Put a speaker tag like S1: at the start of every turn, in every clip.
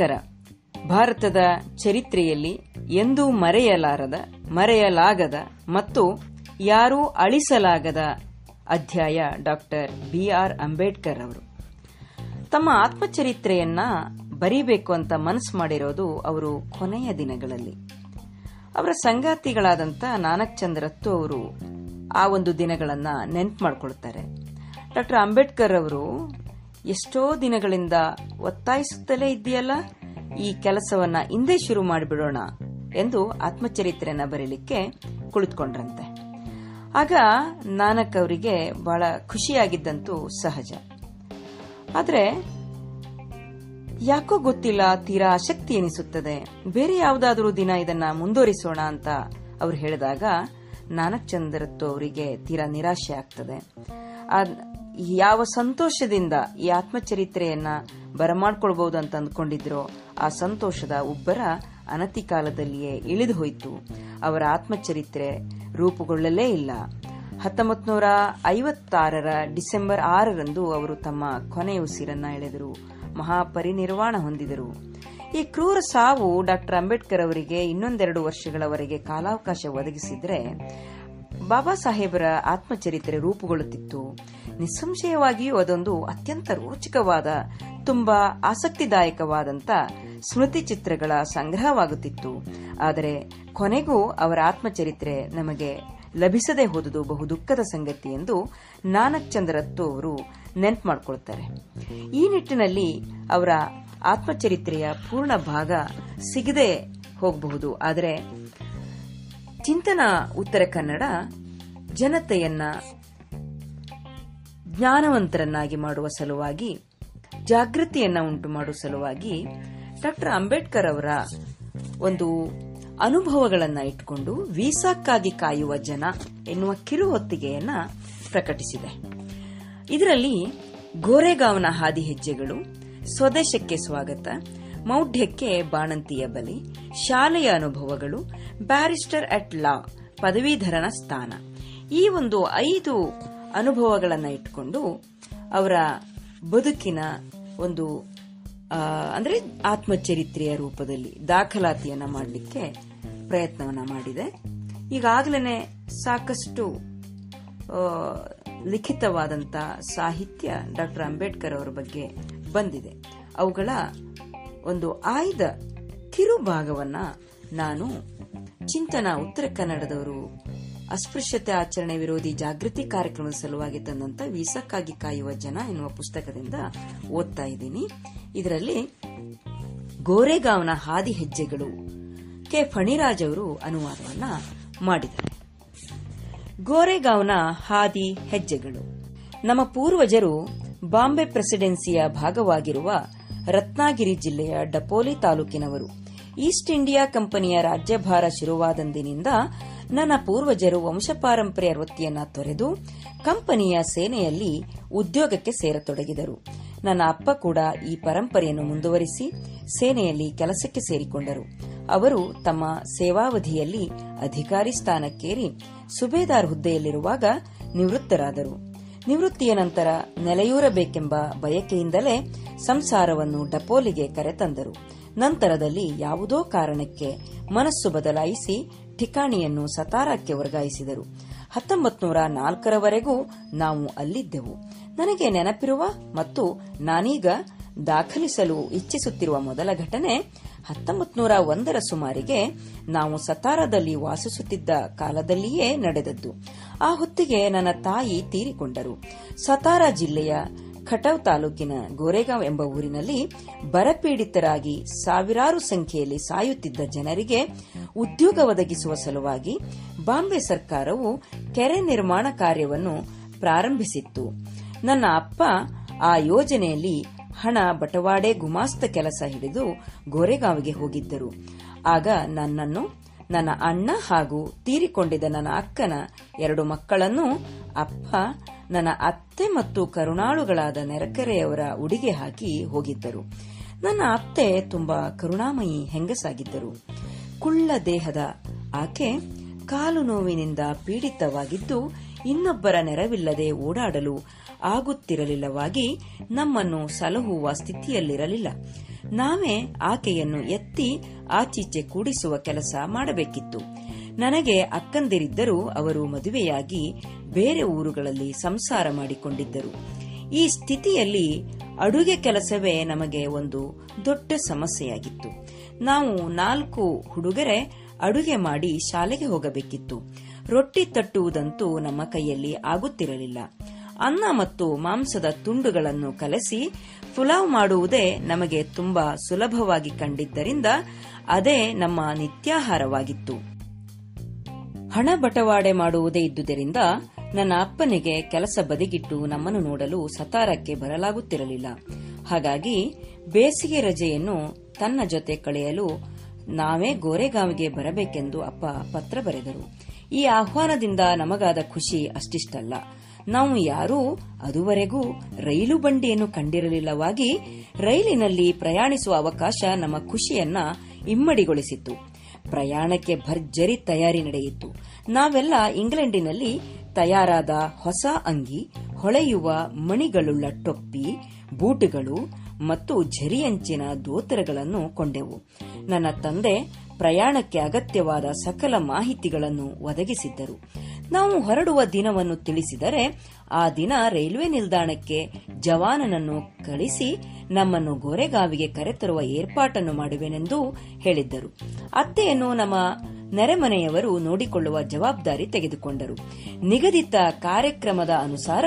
S1: ನಮಸ್ಕಾರ ಭಾರತದ ಚರಿತ್ರೆಯಲ್ಲಿ ಎಂದೂ ಮರೆಯಲಾರದ, ಮರೆಯಲಾಗದ ಮತ್ತು ಯಾರೂ ಅಳಿಸಲಾಗದ ಅಧ್ಯಾಯ ಡಾಕ್ಟರ್ ಬಿ. ಆರ್. ಅಂಬೇಡ್ಕರ್ ಅವರು. ತಮ್ಮ ಆತ್ಮಚರಿತ್ರೆಯನ್ನ ಬರೀಬೇಕು ಅಂತ ಮನಸ್ಸು ಮಾಡಿರೋದು ಅವರು ಕೊನೆಯ ದಿನಗಳಲ್ಲಿ. ಅವರ ಸಂಗಾತಿಗಳಾದಂಥ ನಾನಕ್ ಚಂದ್ರತ್ತು ಅವರು ಆ ಒಂದು ದಿನಗಳನ್ನ ನೆನ್ಪು ಮಾಡಿಕೊಳ್ತಾರೆ. ಡಾಕ್ಟರ್ ಅಂಬೇಡ್ಕರ್ ಅವರು, ಎಷ್ಟೋ ದಿನಗಳಿಂದ ಒತ್ತಾಯಿಸುತ್ತಲೇ ಇದೆಯಲ್ಲ ಈ ಕೆಲಸವನ್ನ ಹಿಂದೆ ಶುರು ಮಾಡಿಬಿಡೋಣ ಎಂದು ಆತ್ಮಚರಿತ್ರೆಯನ್ನ ಬರೀಲಿಕ್ಕೆ ಕುಳಿತುಕೊಂಡ್ರಂತೆ. ಆಗ ನಾನಕ್ ಅವರಿಗೆ ಬಹಳ ಖುಷಿಯಾಗಿದ್ದಂತೂ ಸಹಜ. ಆದ್ರೆ ಯಾಕೋ ಗೊತ್ತಿಲ್ಲ ತೀರಾ ಆಸಕ್ತಿ ಎನಿಸುತ್ತದೆ. ಬೇರೆ ಯಾವುದಾದ್ರೂ ದಿನ ಇದನ್ನ ಮುಂದುವರಿಸೋಣ ಅಂತ ಅವ್ರು ಹೇಳಿದಾಗ ನಾನಕ್ ಚಂದ್ರತ್ತು ಅವರಿಗೆ ತೀರಾ ನಿರಾಶೆ ಆಗ್ತದೆ. ಯಾವ ಸಂತೋಷದಿಂದ ಈ ಆತ್ಮಚರಿತ್ರೆಯನ್ನ ಬರಮಾಡ್ಕೊಳ್ಬಹುದು ಅಂತ ಅಂದ್ಕೊಂಡಿದ್ರೋ ಆ ಸಂತೋಷದ ಉಬ್ಬರ ಅನತಿ ಕಾಲದಲ್ಲಿಯೇ ಇಳಿದು ಹೋಯಿತು. ಅವರ ಆತ್ಮಚರಿತ್ರೆ ರೂಪುಗೊಳ್ಳಲೇ ಇಲ್ಲ. ಹತ್ತೊಂಬತ್ ನೂರ ಐವತ್ತಾರರ ಡಿಸೆಂಬರ್ ಆರರಂದು ಅವರು ತಮ್ಮ ಕೊನೆಯ ಉಸಿರನ್ನ ಎಳೆದರು. ಮಹಾಪರಿನಿರ್ವಾಣ ಹೊಂದಿದರು. ಈ ಕ್ರೂರ ಸಾವು ಡಾಕ್ಟರ್ ಅಂಬೇಡ್ಕರ್ ಅವರಿಗೆ ಇನ್ನೊಂದೆರಡು ವರ್ಷಗಳವರೆಗೆ ಕಾಲಾವಕಾಶ ಒದಗಿಸಿದ್ರೆ, ಬಾಬಾ ಸಾಹೇಬರ ಆತ್ಮಚರಿತ್ರೆ ರೂಪುಗೊಳ್ಳುತ್ತಿತ್ತು. ನಿಸ್ಸಂಶಯವಾಗಿಯೂ ಅದೊಂದು ಅತ್ಯಂತ ರೋಚಕವಾದ, ತುಂಬಾ ಆಸಕ್ತಿದಾಯಕವಾದಂತ ಸ್ಮೃತಿ ಚಿತ್ರಗಳ ಸಂಗ್ರಹವಾಗುತ್ತಿತ್ತು. ಆದರೆ ಕೊನೆಗೂ ಅವರ ಆತ್ಮಚರಿತ್ರೆ ನಮಗೆ ಲಭಿಸದೆ ಹೋದುದು ಬಹು ದುಃಖದ ಸಂಗತಿ ಎಂದು ನಾನಕ್ ಚಂದ್ರತ್ತು ಅವರು ನೆನ್ಪು ಮಾಡಿಕೊಳ್ತಾರೆ. ಈ ನಿಟ್ಟಿನಲ್ಲಿ ಅವರ ಆತ್ಮಚರಿತ್ರೆಯ ಪೂರ್ಣ ಭಾಗ ಸಿಗದೆ ಹೋಗಬಹುದು. ಆದರೆ ಚಿಂತನ ಉತ್ತರ ಕನ್ನಡ ಜನತೆಯನ್ನ ಜ್ಞಾನವಂತರನ್ನಾಗಿ ಮಾಡುವ ಸಲುವಾಗಿ, ಜಾಗೃತಿಯನ್ನ ಉಂಟು ಮಾಡುವ ಸಲುವಾಗಿ ಡಾಕ್ಟರ್ ಅಂಬೇಡ್ಕರ್ ಅವರ ಒಂದು ಅನುಭವಗಳನ್ನ ಇಟ್ಕೊಂಡು ವೀಸಾಕ್ಕಾಗಿ ಕಾಯುವ ಜನ ಎನ್ನುವ ಕಿರು ಹೊತ್ತಿಗೆಯನ್ನ ಪ್ರಕಟಿಸಿದೆ. ಇದರಲ್ಲಿ ಗೋರೆಗಾಂವ್ನ ಹಾದಿ ಹೆಜ್ಜೆಗಳು, ಸ್ವದೇಶಕ್ಕೆ ಸ್ವಾಗತ, ಮೌಢ್ಯಕ್ಕೆ ಬಾಣಂತಿಯ ಬಲಿ, ಶಾಲೆಯ ಅನುಭವಗಳು, ಬ್ಯಾರಿಸ್ಟರ್ ಅಟ್ ಲಾ ಪದವೀಧರನ ಸ್ಥಾನ. ಈ ಒಂದು ಐದು ಅನುಭವಗಳನ್ನ ಇಟ್ಕೊಂಡು ಅವರ ಬದುಕಿನ ಒಂದು ಅಂದ್ರೆ ಆತ್ಮಚರಿತ್ರೆಯ ರೂಪದಲ್ಲಿ ದಾಖಲಾತಿಯನ್ನ ಮಾಡಲಿಕ್ಕೆ ಪ್ರಯತ್ನವನ್ನ ಮಾಡಿದೆ. ಈಗಾಗಲೇ ಸಾಕಷ್ಟು ಲಿಖಿತವಾದಂತ ಸಾಹಿತ್ಯ ಡಾಕ್ಟರ್ ಅಂಬೇಡ್ಕರ್ ಅವರ ಬಗ್ಗೆ ಬಂದಿದೆ. ಅವುಗಳ ಒಂದು ಆಯ್ದ ಕಿರು ಭಾಗವನ್ನ ನಾನು ಚಿಂತನ ಉತ್ತರ ಕನ್ನಡದವರು ಅಸ್ಪೃಶ್ಯತೆ ಆಚರಣೆ ವಿರೋಧಿ ಜಾಗೃತಿ ಕಾರ್ಯಕ್ರಮದ ಸಲುವಾಗಿ ತಂದಂತ ವೀಸಕ್ಕಾಗಿ ಕಾಯುವ ಜನ ಎನ್ನುವ ಪುಸ್ತಕದಿಂದ ಓದ್ತಾ ಇದ್ದೀನಿ. ಇದರಲ್ಲಿ ಗೋರೆಗಾಂವ್ನ ಹಾದಿ ಹೆಜ್ಜೆಗಳು ಕೆ. ಫಣಿರಾಜ್ ಅವರು ಅನುವಾದವನ್ನ ಮಾಡಿದ್ದಾರೆ. ಗೋರೆಗಾಂವ್ನ ಹಾದಿ ಹೆಜ್ಜೆಗಳು. ನಮ್ಮ ಪೂರ್ವಜರು ಬಾಂಬೆ ಪ್ರೆಸಿಡೆನ್ಸಿಯ ಭಾಗವಾಗಿರುವ ರತ್ನಾಗಿರಿ ಜಿಲ್ಲೆಯ ಡಪೋಲಿ ತಾಲೂಕಿನವರು. ಈಸ್ಟ್ ಇಂಡಿಯಾ ಕಂಪನಿಯ ರಾಜ್ಯಭಾರ ಶುರುವಾದಂದಿನಿಂದ ನನ್ನ ಪೂರ್ವಜರು ವಂಶಪಾರಂಪರ್ಯ ವೃತ್ತಿಯನ್ನ ತೊರೆದು ಕಂಪನಿಯ ಸೇನೆಯಲ್ಲಿ ಉದ್ಯೋಗಕ್ಕೆ ಸೇರತೊಡಗಿದರು. ನನ್ನ ಅಪ್ಪ ಕೂಡ ಈ ಪರಂಪರೆಯನ್ನು ಮುಂದುವರಿಸಿ ಸೇನೆಯಲ್ಲಿ ಕೆಲಸಕ್ಕೆ ಸೇರಿಕೊಂಡರು. ಅವರು ತಮ್ಮ ಸೇವಾವಧಿಯಲ್ಲಿ ಅಧಿಕಾರಿ ಸ್ಥಾನಕ್ಕೇರಿ ಸುಬೇದಾರ್ ಹುದ್ದೆಯಲ್ಲಿರುವಾಗ ನಿವೃತ್ತರಾದರು. ನಿವೃತ್ತಿಯ ನಂತರ ನೆಲೆಯೂರಬೇಕೆಂಬ ಬಯಕೆಯಿಂದಲೇ ಸಂಸಾರವನ್ನು ಡಪೋಲಿಗೆ ಕರೆತಂದರು. ನಂತರದಲ್ಲಿ ಯಾವುದೋ ಕಾರಣಕ್ಕೆ ಮನಸ್ಸು ಬದಲಾಯಿಸಿ ಠಿಕಾಣಿಯನ್ನು ಸತಾರಕ್ಕೆ ವರ್ಗಾಯಿಸಿದರು. ಹತ್ತೊಂಬತ್ ನೂರ ನಾಲ್ಕರವರೆಗೂ ನಾವು ಅಲ್ಲಿದ್ದೆವು. ನನಗೆ ನೆನಪಿರುವ ಮತ್ತು ನಾನೀಗ ದಾಖಲಿಸಲು ಇಚ್ಛಿಸುತ್ತಿರುವ ಮೊದಲ ಘಟನೆ ಹತ್ತೊಂಬತ್ ನೂರ ಒಂದರ ಸುಮಾರಿಗೆ ನಾವು ಸತಾರದಲ್ಲಿ ವಾಸಿಸುತ್ತಿದ್ದ ಕಾಲದಲ್ಲಿಯೇ ನಡೆದದ್ದು. ಆ ಹೊತ್ತಿಗೆ ನನ್ನ ತಾಯಿ ತೀರಿಕೊಂಡರು. ಸತಾರ ಜಿಲ್ಲೆಯ ಖಟವ್ ತಾಲೂಕಿನ ಗೋರೆಗಾಂವ್ ಎಂಬ ಊರಿನಲ್ಲಿ ಬರಪೀಡಿತರಾಗಿ ಸಾವಿರಾರು ಸಂಖ್ಯೆಯಲ್ಲಿ ಸಾಯುತ್ತಿದ್ದ ಜನರಿಗೆ ಉದ್ಯೋಗ ಒದಗಿಸುವ ಸಲುವಾಗಿ ಬಾಂಬೆ ಸರ್ಕಾರವು ಕೆರೆ ನಿರ್ಮಾಣ ಕಾರ್ಯವನ್ನು ಪ್ರಾರಂಭಿಸಿತ್ತು. ನನ್ನ ಅಪ್ಪ ಆ ಯೋಜನೆಯಲ್ಲಿ ಹಣ, ಬಟವಾಡೆ, ಗುಮಾಸ್ತ ಕೆಲಸ ಹಿಡಿದು ಗೋರೆಗಾಂವ್ಗೆ ಹೋಗಿದ್ದರು. ಆಗ ನನ್ನನ್ನು, ನನ್ನ ಅಣ್ಣ ಹಾಗೂ ತೀರಿಕೊಂಡಿದ್ದ ನನ್ನ ಅಕ್ಕನ ಎರಡು ಮಕ್ಕಳನ್ನು ಅಪ್ಪ ನನ್ನ ಅತ್ತೆ ಮತ್ತು ಕರುಣಾಳುಗಳಾದ ನೆರಕೆರೆಯವರ ಉಡಿಗೆ ಹಾಕಿ ಹೋಗಿದ್ದರು. ನನ್ನ ಅತ್ತೆ ತುಂಬಾ ಕರುಣಾಮಯಿ ಹೆಂಗಸಾಗಿದ್ದರು. ಕುಳ್ಳ ದೇಹದ ಆಕೆ ಕಾಲು ನೋವಿನಿಂದ ಪೀಡಿತವಾಗಿದ್ದು ಇನ್ನೊಬ್ಬರ ನೆರವಿಲ್ಲದೆ ಓಡಾಡಲು ಆಗುತ್ತಿರಲಿಲ್ಲವಾಗಿ ನಮ್ಮನ್ನು ಸಲಹುವ ಸ್ಥಿತಿಯಲ್ಲಿರಲಿಲ್ಲ. ನಾವೇ ಆಕೆಯನ್ನು ಎತ್ತಿ ಆಚೀಚೆ ಕೂಡಿಸುವ ಕೆಲಸ ಮಾಡಬೇಕಿತ್ತು. ನನಗೆ ಅಕ್ಕಂದಿರಿದ್ದರೂ ಅವರು ಮದುವೆಯಾಗಿ ಬೇರೆ ಊರುಗಳಲ್ಲಿ ಸಂಸಾರ ಮಾಡಿಕೊಂಡಿದ್ದರು. ಈ ಸ್ಥಿತಿಯಲ್ಲಿ ಅಡುಗೆ ಕೆಲಸವೇ ನಮಗೆ ಒಂದು ದೊಡ್ಡ ಸಮಸ್ಯೆಯಾಗಿತ್ತು. ನಾವು ನಾಲ್ಕು ಹುಡುಗರೆ ಅಡುಗೆ ಮಾಡಿ ಶಾಲೆಗೆ ಹೋಗಬೇಕಿತ್ತು. ರೊಟ್ಟಿ ತಟ್ಟುವುದಂತೂ ನಮ್ಮ ಕೈಯಲ್ಲಿ ಆಗುತ್ತಿರಲಿಲ್ಲ. ಅನ್ನ ಮತ್ತು ಮಾಂಸದ ತುಂಡುಗಳನ್ನು ಕಲಸಿ ಪುಲಾವ್ ಮಾಡುವುದೇ ನಮಗೆ ತುಂಬಾ ಸುಲಭವಾಗಿ ಕಂಡಿದ್ದರಿಂದ ಅದೇ ನಮ್ಮ ನಿತ್ಯಾಹಾರವಾಗಿತ್ತು. ಹಣ ಬಟವಾಡೆ ಮಾಡುವುದೇ ಇದ್ದುದರಿಂದ ನನ್ನ ಅಪ್ಪನಿಗೆ ಕೆಲಸ ಬದಿಗಿಟ್ಟು ನಮ್ಮನ್ನು ನೋಡಲು ಸತಾರಕ್ಕೆ ಬರಲಾಗುತ್ತಿರಲಿಲ್ಲ. ಹಾಗಾಗಿ ಬೇಸಿಗೆ ರಜೆಯನ್ನು ತನ್ನ ಜೊತೆ ಕಳೆಯಲು ನಾವೇ ಗೋರೆಗಾವಿಗೆ ಬರಬೇಕೆಂದು ಅಪ್ಪ ಪತ್ರ ಬರೆದರು. ಈ ಆಹ್ವಾನದಿಂದ ನಮಗಾದ ಖುಷಿ ಅಷ್ಟಿಷ್ಟಲ್ಲ. ನಾವು ಯಾರೂ ಅದುವರೆಗೂ ರೈಲು ಬಂಡಿಯನ್ನು ಕಂಡಿರಲಿಲ್ಲವಾಗಿ ರೈಲಿನಲ್ಲಿ ಪ್ರಯಾಣಿಸುವ ಅವಕಾಶ ನಮ್ಮ ಖುಷಿಯನ್ನ ಇಮ್ಮಡಿಗೊಳಿಸಿತ್ತು. ಪ್ರಯಾಣಕ್ಕೆ ಭರ್ಜರಿ ತಯಾರಿ ನಡೆಯಿತು. ನಾವೆಲ್ಲ ಇಂಗ್ಲೆಂಡಿನಲ್ಲಿ ತಯಾರಾದ ಹೊಸ ಅಂಗಿ, ಹೊಳೆಯುವ ಮಣಿಗಳುಳ್ಳ ಟೊಪ್ಪಿ, ಬೂಟುಗಳು ಮತ್ತು ಝರಿಯಂಚಿನ ದೋತರಗಳನ್ನು ಕೊಂಡೆವು. ನನ್ನ ತಂದೆ ಪ್ರಯಾಣಕ್ಕೆ ಅಗತ್ಯವಾದ ಸಕಲ ಮಾಹಿತಿಗಳನ್ನು ಒದಗಿಸಿದ್ದರು. ನಾವು ಹೊರಡುವ ದಿನವನ್ನು ತಿಳಿಸಿದರೆ ಆ ದಿನ ರೈಲ್ವೆ ನಿಲ್ದಾಣಕ್ಕೆ ಜವಾನನನ್ನು ಕಳಿಸಿ ನಮ್ಮನ್ನು ಗೋರೆಗಾವಿಗೆ ಕರೆತರುವ ಏರ್ಪಾಟನ್ನು ಮಾಡುವೆನೆಂದು ಹೇಳಿದ್ದರು. ಅತ್ತೆಯನ್ನು ನಮ್ಮ ನೆರೆಮನೆಯವರು ನೋಡಿಕೊಳ್ಳುವ ಜವಾಬ್ದಾರಿ ತೆಗೆದುಕೊಂಡರು. ನಿಗದಿತ ಕಾರ್ಯಕ್ರಮದ ಅನುಸಾರ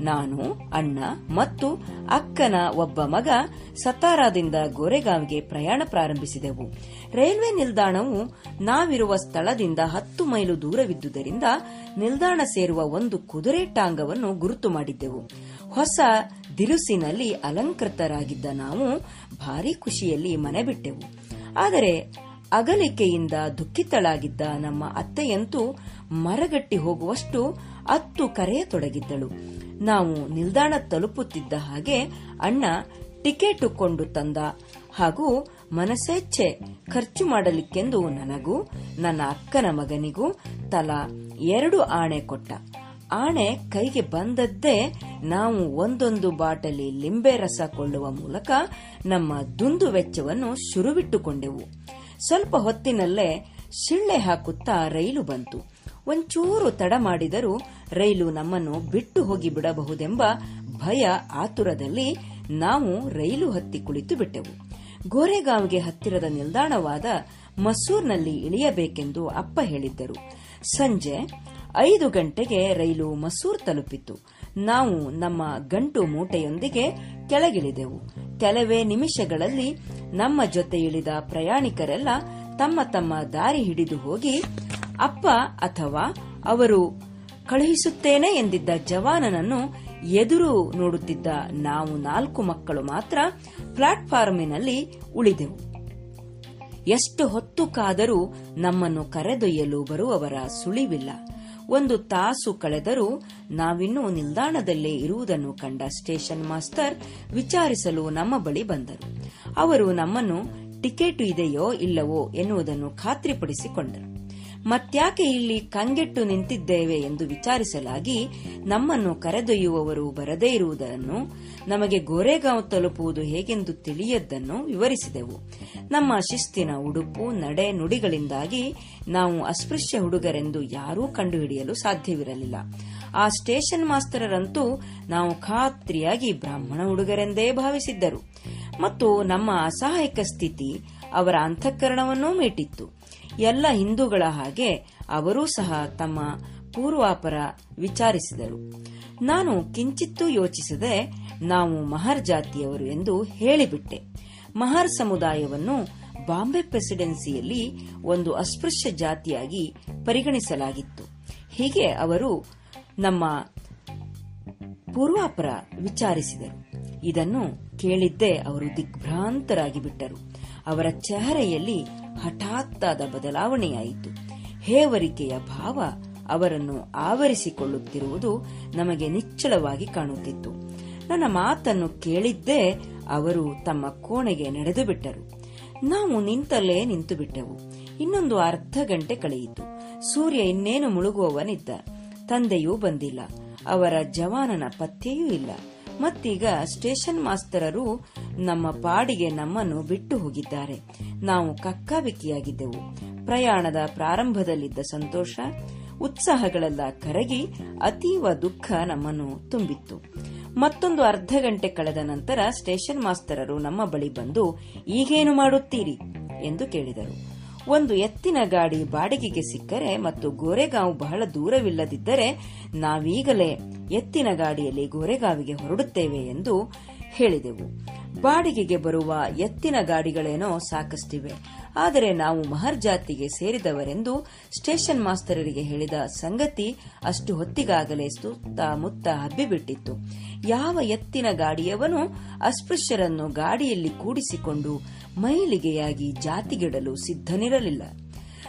S1: ನಾನು, ಅಣ್ಣ ಮತ್ತು ಅಕ್ಕನ ಒಬ್ಬ ಮಗ ಸತಾರಾದಿಂದ ಗೋರೆಗಾಂವ್ಗೆ ಪ್ರಯಾಣ ಪ್ರಾರಂಭಿಸಿದೆವು. ರೈಲ್ವೆ ನಿಲ್ದಾಣವು ನಾವಿರುವ ಸ್ಥಳದಿಂದ ಹತ್ತು ಮೈಲು ದೂರವಿದ್ದುದರಿಂದ ನಿಲ್ದಾಣ ಸೇರುವ ಒಂದು ಕುದುರೆ ಟಾಂಗವನ್ನು ಗುರುತು ಮಾಡಿದ್ದೆವು. ಹೊಸ ದಿರುಸಿನಲ್ಲಿ ಅಲಂಕೃತರಾಗಿದ್ದ ನಾವು ಭಾರಿ ಖುಷಿಯಲ್ಲಿ ಮನೆ ಬಿಟ್ಟೆವು ಆದರೆ ಅಗಲಿಕೆಯಿಂದ ದುಃಖಿತಳಾಗಿದ್ದ ನಮ್ಮ ಅತ್ತೆಯಂತೂ ಮರಗಟ್ಟಿ ಹೋಗುವಷ್ಟು ಅತ್ತು ಕರೆಯತೊಡಗಿದ್ದಳು. ನಾವು ನಿಲ್ದಾಣ ತಲುಪುತ್ತಿದ್ದ ಹಾಗೆ ಅಣ್ಣ ಟಿಕೆಟ್ ಕೊಂಡು ತಂದ ಹಾಗೂ ಮನಸ್ಸೆಚ್ಚೆ ಖರ್ಚು ಮಾಡಲಿಕ್ಕೆಂದು ನನಗೂ, ನನ್ನ ಅಕ್ಕನ ಮಗನಿಗೂ ತಲಾ ಎರಡು ಆಣೆ ಕೊಟ್ಟ. ಆಣೆ ಕೈಗೆ ಬಂದದ್ದೇ ನಾವು ಒಂದೊಂದು ಬಾಟಲಿ ಲಿಂಬೆ ರಸ ಕೊಳ್ಳುವ ಮೂಲಕ ನಮ್ಮ ದುಂದು ವೆಚ್ಚವನ್ನು ಶುರುವಿಟ್ಟುಕೊಂಡೆವು. ಸ್ವಲ್ಪ ಹೊತ್ತಿನಲ್ಲೇ ಶಿಳ್ಳೆ ಹಾಕುತ್ತಾ ರೈಲು ಬಂತು. ಒಂಚೂರು ತಡ ಮಾಡಿದರೂ ರೈಲು ನಮ್ಮನ್ನು ಬಿಟ್ಟು ಹೋಗಿ ಬಿಡಬಹುದೆಂಬ ಭಯ ಆತುರದಲ್ಲಿ ನಾವು ರೈಲು ಹತ್ತಿ ಕುಳಿತು ಬಿಟ್ಟೆವು. ಗೋರೆಗಾಂವ್ಗೆ ಹತ್ತಿರದ ನಿಲ್ದಾಣವಾದ ಮಸೂರ್ನಲ್ಲಿ ಇಳಿಯಬೇಕೆಂದು ಅಪ್ಪ ಹೇಳಿದ್ದರು. ಸಂಜೆ ಐದು ಗಂಟೆಗೆ ರೈಲು ಮಸೂರ್ ತಲುಪಿತು ನಾವು ನಮ್ಮ ಗಂಟು ಮೂಟೆಯೊಂದಿಗೆ ಕೆಳಗಿಳಿದೆವು. ಕೆಲವೇ ನಿಮಿಷಗಳಲ್ಲಿ ನಮ್ಮ ಜೊತೆ ಇಳಿದ ಪ್ರಯಾಣಿಕರೆಲ್ಲ ತಮ್ಮ ತಮ್ಮ ದಾರಿ ಹಿಡಿದು ಹೋಗಿ, ಅಪ್ಪ ಅಥವಾ ಅವರು ಕಳುಹಿಸುತ್ತೇನೆ ಎಂದಿದ್ದ ಜವಾನನನ್ನು ಎದುರು ನೋಡುತ್ತಿದ್ದ ನಾವು ನಾಲ್ಕು ಮಕ್ಕಳು ಮಾತ್ರ ಪ್ಲಾಟ್ಫಾರ್ಮಿನಲ್ಲಿ ಉಳಿದೆವು. ಎಷ್ಟು ಹೊತ್ತು ಕಾದರೂ ನಮ್ಮನ್ನು ಕರೆದೊಯ್ಯಲು ಬರುವವರ ಸುಳಿವಿಲ್ಲ. ಒಂದು ತಾಸು ಕಳೆದರೂ ನಾವಿನ್ನೂ ನಿಲ್ದಾಣದಲ್ಲೇ ಇರುವುದನ್ನು ಕಂಡ ಸ್ಟೇಷನ್ ಮಾಸ್ತರ್ ವಿಚಾರಿಸಲು ನಮ್ಮ ಬಳಿ ಬಂದರು. ಅವರು ನಮ್ಮನ್ನು ಟಿಕೆಟ್ ಇದೆಯೋ ಇಲ್ಲವೋ ಎನ್ನುವುದನ್ನು ಖಾತ್ರಿಪಡಿಸಿಕೊಂಡರು. ಮತ್ಯಾಕೆ ಇಲ್ಲಿ ಕಂಗೆಟ್ಟು ನಿಂತಿದ್ದೇವೆ ಎಂದು ವಿಚಾರಿಸಲಾಗಿ ನಮ್ಮನ್ನು ಕರೆದೊಯ್ಯುವವರು ಬರದೇ ಇರುವುದನ್ನು, ನಮಗೆ ಗೋರೆಗಾಂವ್ ತಲುಪುವುದು ಹೇಗೆಂದು ತಿಳಿಯದ್ದನ್ನು ವಿವರಿಸಿದೆವು. ನಮ್ಮ ಶಿಸ್ತಿನ ಉಡುಪು, ನಡೆ, ನುಡಿಗಳಿಂದಾಗಿ ನಾವು ಅಸ್ಪೃಶ್ಯ ಹುಡುಗರೆಂದು ಯಾರೂ ಕಂಡುಹಿಡಿಯಲು ಸಾಧ್ಯವಿರಲಿಲ್ಲ. ಆ ಸ್ಟೇಷನ್ ಮಾಸ್ತರರಂತೂ ನಾವು ಖಾತ್ರಿಯಾಗಿ ಬ್ರಾಹ್ಮಣ ಹುಡುಗರೆಂದೇ ಭಾವಿಸಿದ್ದರು. ಮತ್ತು ನಮ್ಮ ಅಸಹಾಯಕ ಸ್ಥಿತಿ ಅವರ ಅಂತಃಕರಣವನ್ನೂ ಮೀಟಿತ್ತು. ಎಲ್ಲ ಹಿಂದೂಗಳ ಹಾಗೆ ಅವರೂ ಸಹ ತಮ್ಮ ಪೂರ್ವಾಪರ ವಿಚಾರಿಸಿದರು. ನಾನು ಕಿಂಚಿತ್ತೂ ಯೋಚಿಸದೆ ನಾವು ಮಹರ್ ಜಾತಿಯವರು ಎಂದು ಹೇಳಿಬಿಟ್ಟೆ. ಮಹರ್ ಸಮುದಾಯವನ್ನು ಬಾಂಬೆ ಪ್ರೆಸಿಡೆನ್ಸಿಯಲ್ಲಿ ಒಂದು ಅಸ್ಪೃಶ್ಯ ಜಾತಿಯಾಗಿ ಪರಿಗಣಿಸಲಾಗಿತ್ತು. ಹೀಗೆ ಅವರು ನಮ್ಮ ಪೂರ್ವಾಪರ ವಿಚಾರಿಸಿದರು. ಇದನ್ನು ಕೇಳಿದ್ದೇ ಅವರು ದಿಗ್ಭ್ರಾಂತರಾಗಿ ಬಿಟ್ಟರು ಅವರ ಚೆಹರೆಯಲ್ಲಿ ಹಠಾತ್ತಾದ ಬದಲಾವಣೆಯಾಯಿತು. ಹೇವರಿಕೆಯ ಭಾವ ಅವರನ್ನು ಆವರಿಸಿಕೊಳ್ಳುತ್ತಿರುವುದು ನಮಗೆ ನಿಚ್ಚಳವಾಗಿ ಕಾಣುತ್ತಿತ್ತು. ನನ್ನ ಮಾತನ್ನು ಕೇಳಿದ್ದೇ ಅವರು ತಮ್ಮ ಕೋಣೆಗೆ ನಡೆದು ಬಿಟ್ಟರು ನಾವು ನಿಂತಲ್ಲೇ ನಿಂತು ಬಿಟ್ಟೆವು ಇನ್ನೊಂದು ಅರ್ಧ ಗಂಟೆ ಕಳೆಯಿತು. ಸೂರ್ಯ ಇನ್ನೇನು ಮುಳುಗುವವನಿದ್ದ. ತಂದೆಯೂ ಬಂದಿಲ್ಲ. ಅವರ ಜವಾನನ ಪತ್ತೆಯೂ ಇಲ್ಲ. ಮತ್ತೀಗ ಸ್ಟೇಷನ್ ಮಾಸ್ತರರು ನಮ್ಮ ಪಾಡಿಗೆ ನಮ್ಮನ್ನು ಬಿಟ್ಟು ಹೋಗಿದ್ದಾರೆ. ನಾವು ಕಕ್ಕಾಬಿಕ್ಕಿಯಾಗಿದ್ದೆವು. ಪ್ರಯಾಣದ ಪ್ರಾರಂಭದಲ್ಲಿದ್ದ ಸಂತೋಷ, ಉತ್ಸಾಹಗಳೆಲ್ಲ ಕರಗಿ ಅತೀವ ದುಃಖ ನಮ್ಮನ್ನು ತುಂಬಿತ್ತು. ಮತ್ತೊಂದು ಅರ್ಧ ಗಂಟೆ ಕಳೆದ ನಂತರ ಸ್ಟೇಷನ್ ಮಾಸ್ತರರು ನಮ್ಮ ಬಳಿ ಬಂದು, ಈಗೇನು ಮಾಡುತ್ತೀರಿ? ಎಂದು ಕೇಳಿದರು. ಒಂದು ಎತ್ತಿನ ಗಾಡಿ ಬಾಡಿಗೆಗೆ ಸಿಕ್ಕರೆ ಮತ್ತು ಗೋರೆಗಾಂವ್ ಬಹಳ ದೂರವಿಲ್ಲದಿದ್ದರೆ ನಾವೀಗಲೇ ಎತ್ತಿನ ಗಾಡಿಯಲ್ಲಿ ಗೋರೆಗಾವಿಗೆ ಹೊರಡುತ್ತೇವೆ ಎಂದು ಹೇಳಿದೆವು. ಬಾಡಿಗೆಗೆ ಬರುವ ಎತ್ತಿನ ಗಾಡಿಗಳೇನೋ ಸಾಕಷ್ಟಿವೆ. ಆದರೆ ನಾವು ಮಹರ್ ಜಾತಿಗೆ ಸೇರಿದವರೆಂದು ಸ್ಟೇಷನ್ ಮಾಸ್ತರರಿಗೆ ಹೇಳಿದ ಸಂಗತಿ ಅಷ್ಟು ಹೊತ್ತಿಗಾಗಲೇ ಸುತ್ತಮುತ್ತ ಹಬ್ಬಿಬಿಟ್ಟಿತ್ತು. ಯಾವ ಎತ್ತಿನ ಗಾಡಿಯವನು ಅಸ್ಪೃಶ್ಯರನ್ನು ಗಾಡಿಯಲ್ಲಿ ಕೂಡಿಸಿಕೊಂಡು ಮೈಲಿಗೆಯಾಗಿ ಜಾತಿಗಿಡಲು ಸಿದ್ಧನಿರಲಿಲ್ಲ.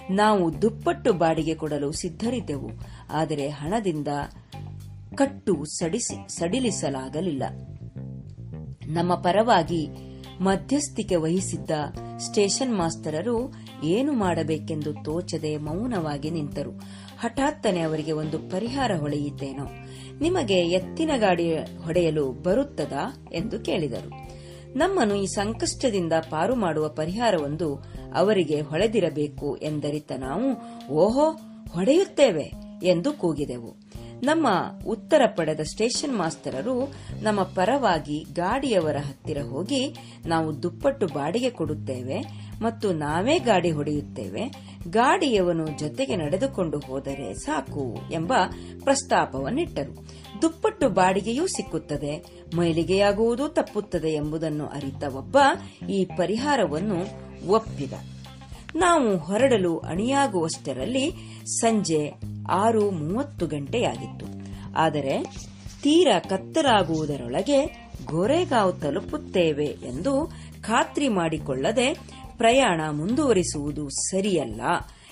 S1: ನಾವು ದುಪ್ಪಟ್ಟು ಬಾಡಿಗೆ ಕೊಡಲು ಸಿದ್ಧರಿದ್ದೆವು. ಆದರೆ ಹಣದಿಂದ ಕಟ್ಟು ಸಡಿಸಿ ಸಡಿಲಿಸಲಾಗಲಿಲ್ಲ. ನಮ್ಮ ಪರವಾಗಿ ಮಧ್ಯಸ್ಥಿಕೆ ವಹಿಸಿದ್ದ ಸ್ಟೇಷನ್ ಮಾಸ್ತರರು ಏನು ಮಾಡಬೇಕೆಂದು ತೋಚದೆ ಮೌನವಾಗಿ ನಿಂತರು. ಹಠಾತ್ತನೆ ಅವರಿಗೆ ಒಂದು ಪರಿಹಾರ ಹೊಳೆಯಿತೇನೋ ನಿಮಗೆ ಎತ್ತಿನ ಗಾಡಿ ಹೊಡೆಯಲು ಬರುತ್ತದಾ ಎಂದು ಕೇಳಿದರು. ನಮ್ಮನ್ನು ಈ ಸಂಕಷ್ಟದಿಂದ ಪಾರು ಮಾಡುವ ಪರಿಹಾರವೊಂದು ಅವರಿಗೆ ಹೊಳೆದಿರಬೇಕು ಎಂದರಿತ ನಾವು, ಓಹೋ, ಹೊಡೆಯುತ್ತೇವೆ ಎಂದು ಕೂಗಿದೆವು. ನಮ್ಮ ಉತ್ತರ ಪಡೆದ ಸ್ಟೇಷನ್ ಮಾಸ್ತರರು ನಮ್ಮ ಪರವಾಗಿ ಗಾಡಿಯವರ ಹತ್ತಿರ ಹೋಗಿ ನಾವು ದುಪ್ಪಟ್ಟು ಬಾಡಿಗೆ ಕೊಡುತ್ತೇವೆ ಮತ್ತು ನಾವೇ ಗಾಡಿ ಹೊಡೆಯುತ್ತೇವೆ. ಗಾಡಿಯವನು ಜೊತೆಗೆ ನಡೆದುಕೊಂಡು ಹೋದರೆ ಸಾಕು ಎಂಬ ಪ್ರಸ್ತಾಪವನ್ನಿಟ್ಟರು. ದುಪ್ಪಟ್ಟು ಬಾಡಿಗೆಯೂ ಸಿಕ್ಕುತ್ತದೆ. ಮೈಲಿಗೆಯಾಗುವುದೂ ತಪ್ಪುತ್ತದೆ ಎಂಬುದನ್ನು ಅರಿತ ಒಬ್ಬ ಈ ಪರಿಹಾರವನ್ನು ಒಪ್ಪಿದ. ನಾವು ಹೊರಡಲು ಅಣಿಯಾಗುವಷ್ಟರಲ್ಲಿ ಸಂಜೆ ಆರು ಮೂವತ್ತು ಗಂಟೆಯಾಗಿತ್ತು. ಆದರೆ ತೀರ ಕತ್ತಲಾಗುವುದರೊಳಗೆ ಗೋರೆಗಾಂವ್ ತಲುಪುತ್ತೇವೆ ಎಂದು ಖಾತ್ರಿ ಮಾಡಿಕೊಳ್ಳದೆ ಪ್ರಯಾಣ ಮುಂದುವರಿಸುವುದು ಸರಿಯಲ್ಲ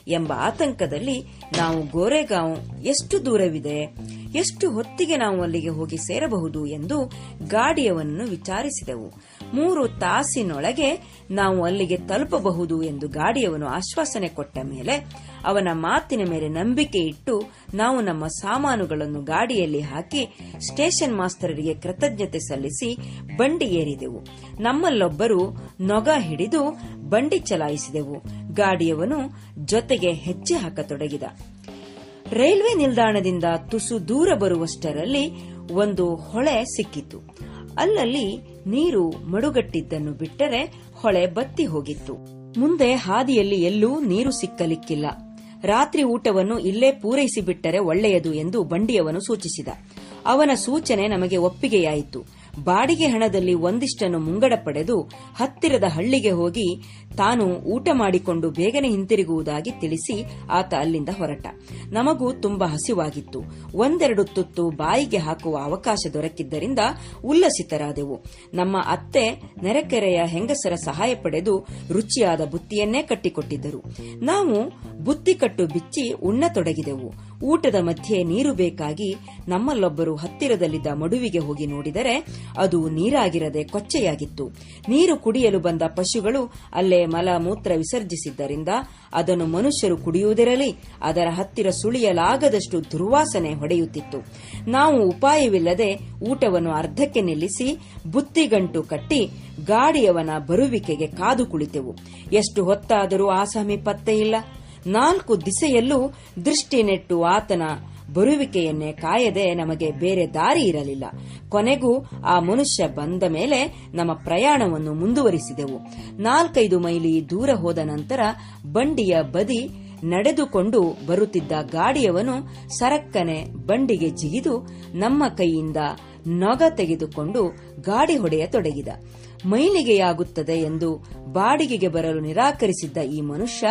S1: ಎಂಬ ಆತಂಕದಲ್ಲಿ ನಾವು ಗೋರೆಗಾಂವ್ ಎಷ್ಟು ದೂರವಿದೆ? ಎಷ್ಟು ಹೊತ್ತಿಗೆ ನಾವು ಅಲ್ಲಿಗೆ ಹೋಗಿ ಸೇರಬಹುದು ಎಂದು ಗಾಡಿಯವನನ್ನು ವಿಚಾರಿಸಿದೆವು. ಮೂರು ತಾಸಿನೊಳಗೆ ನಾವು ಅಲ್ಲಿಗೆ ತಲುಪಬಹುದು ಎಂದು ಗಾಡಿಯವನು ಆಶ್ವಾಸನೆ ಕೊಟ್ಟ ಮೇಲೆ ಅವನ ಮಾತಿನ ಮೇಲೆ ನಂಬಿಕೆ ಇಟ್ಟು ನಾವು ನಮ್ಮ ಸಾಮಾನುಗಳನ್ನು ಗಾಡಿಯಲ್ಲಿ ಹಾಕಿ ಸ್ಟೇಷನ್ ಮಾಸ್ತರರಿಗೆ ಕೃತಜ್ಞತೆ ಸಲ್ಲಿಸಿ ಬಂಡಿ ಏರಿದೆವು. ನಮ್ಮಲ್ಲೊಬ್ಬರು ನೊಗ ಹಿಡಿದು ಬಂಡಿ ಚಲಾಯಿಸಿದೆವು. ಗಾಡಿಯವನು ಜೊತೆಗೆ ಹೆಜ್ಜೆ ಹಾಕತೊಡಗಿದ. ರೈಲ್ವೆ ನಿಲ್ದಾಣದಿಂದ ತುಸು ದೂರ ಬರುವಷ್ಟರಲ್ಲಿ ಒಂದು ಹೊಳೆ ಸಿಕ್ಕಿತು. ಅಲ್ಲಲ್ಲಿ ನೀರು ಮಡುಗಟ್ಟಿದ್ದನ್ನು ಬಿಟ್ಟರೆ ಹೊಳೆ ಬತ್ತಿ ಹೋಗಿತ್ತು. ಮುಂದೆ ಹಾದಿಯಲ್ಲಿ ಎಲ್ಲೂ ನೀರು ಸಿಕ್ಕಲಿಕ್ಕಿಲ್ಲ. ರಾತ್ರಿ ಊಟವನ್ನು ಇಲ್ಲೇ ಪೂರೈಸಿ ಬಿಟ್ಟರೆ ಒಳ್ಳೆಯದು ಎಂದು ಬಂಡಿಯವನು ಸೂಚಿಸಿದ. ಅವನ ಸೂಚನೆ ನಮಗೆ ಒಪ್ಪಿಗೆಯಾಯಿತು. ಬಾಡಿಗೆ ಹಣದಲ್ಲಿ ಒಂದಿಷ್ಟನ್ನು ಮುಂಗಡ ಪಡೆದು ಹತ್ತಿರದ ಹಳ್ಳಿಗೆ ಹೋಗಿ ತಾನು ಊಟ ಮಾಡಿಕೊಂಡು ಬೇಗನೆ ಹಿಂತಿರುಗುವುದಾಗಿ ತಿಳಿಸಿ ಆತ ಅಲ್ಲಿಂದ ಹೊರಟ. ನಮಗೂ ತುಂಬಾ ಹಸಿವಾಗಿತ್ತು. ಒಂದೆರಡು ತುತ್ತು ಬಾಯಿಗೆ ಹಾಕುವ ಅವಕಾಶ ದೊರಕಿದ್ದರಿಂದ ಉಲ್ಲಸಿತರಾದೆವು. ನಮ್ಮ ಅತ್ತೆ ನೆರೆಕೆರೆಯ ಹೆಂಗಸರ ಸಹಾಯ ಪಡೆದು ರುಚಿಯಾದ ಬುತ್ತಿಯನ್ನೇ ಕಟ್ಟಿಕೊಟ್ಟಿದ್ದರು. ನಾವು ಬುತ್ತಿ ಕಟ್ಟು ಬಿಚ್ಚಿ ಉಣ್ಣತೊಡಗಿದೆವು ಊಟದ ಮಧ್ಯೆ ನೀರು ಬೇಕಾಗಿ ನಮ್ಮಲ್ಲೊಬ್ಬರು ಹತ್ತಿರದಲ್ಲಿದ್ದ ಮಡುವಿಗೆ ಹೋಗಿ ನೋಡಿದರೆ ಅದು ನೀರಾಗಿರದೆ ಕೊಚ್ಚೆಯಾಗಿತ್ತು. ನೀರು ಕುಡಿಯಲು ಬಂದ ಪಶುಗಳು ಅಲ್ಲೇ ಮಲ ಮೂತ್ರ ವಿಸರ್ಜಿಸಿದ್ದರಿಂದ ಅದನ್ನು ಮನುಷ್ಯರು ಕುಡಿಯುವುದಿರಲಿ, ಅದರ ಹತ್ತಿರ ಸುಳಿಯಲಾಗದಷ್ಟು ದುರ್ವಾಸನೆ ಹೊಡೆಯುತ್ತಿತ್ತು. ನಾವು ಉಪಾಯವಿಲ್ಲದೆ ಊಟವನ್ನು ಅರ್ಧಕ್ಕೆ ನಿಲ್ಲಿಸಿ ಬುತ್ತಿಗಂಟು ಕಟ್ಟಿ ಗಾಡಿಯವನ ಬರುವಿಕೆಗೆ ಕಾದು ಕುಳಿತೆವು. ಎಷ್ಟು ಹೊತ್ತಾದರೂ ಆ ಸಮೀಪತ್ತೆ ಇಲ್ಲ. ನಾಲ್ಕು ದಿಸೆಯಲ್ಲೂ ದೃಷ್ಟಿ ನೆಟ್ಟು ಆತನ ಬರುವಿಕೆಯನ್ನೇ ಕಾಯದೆ ನಮಗೆ ಬೇರೆ ದಾರಿ ಇರಲಿಲ್ಲ. ಕೊನೆಗೂ ಆ ಮನುಷ್ಯ ಬಂದ ಮೇಲೆ ನಮ್ಮ ಪ್ರಯಾಣವನ್ನು ಮುಂದುವರಿಸಿದೆವು. ನಾಲ್ಕೈದು ಮೈಲಿ ದೂರ ಹೋದ ನಂತರ ಬಂಡಿಯ ಬದಿ ನಡೆದುಕೊಂಡು ಬರುತ್ತಿದ್ದ ಗಾಡಿಯವನು ಸರಕ್ಕನೆ ಬಂಡಿಗೆ ಜಿಗಿದು ನಮ್ಮ ಕೈಯಿಂದ ನೊಗ ತೆಗೆದುಕೊಂಡು ಗಾಡಿ ಹೊಡೆಯತೊಡಗಿದ ಮೈಲಿಗೆಯಾಗುತ್ತದೆ ಎಂದು ಬಾಡಿಗೆಗೆ ಬರಲು ನಿರಾಕರಿಸಿದ್ದ ಈ ಮನುಷ್ಯ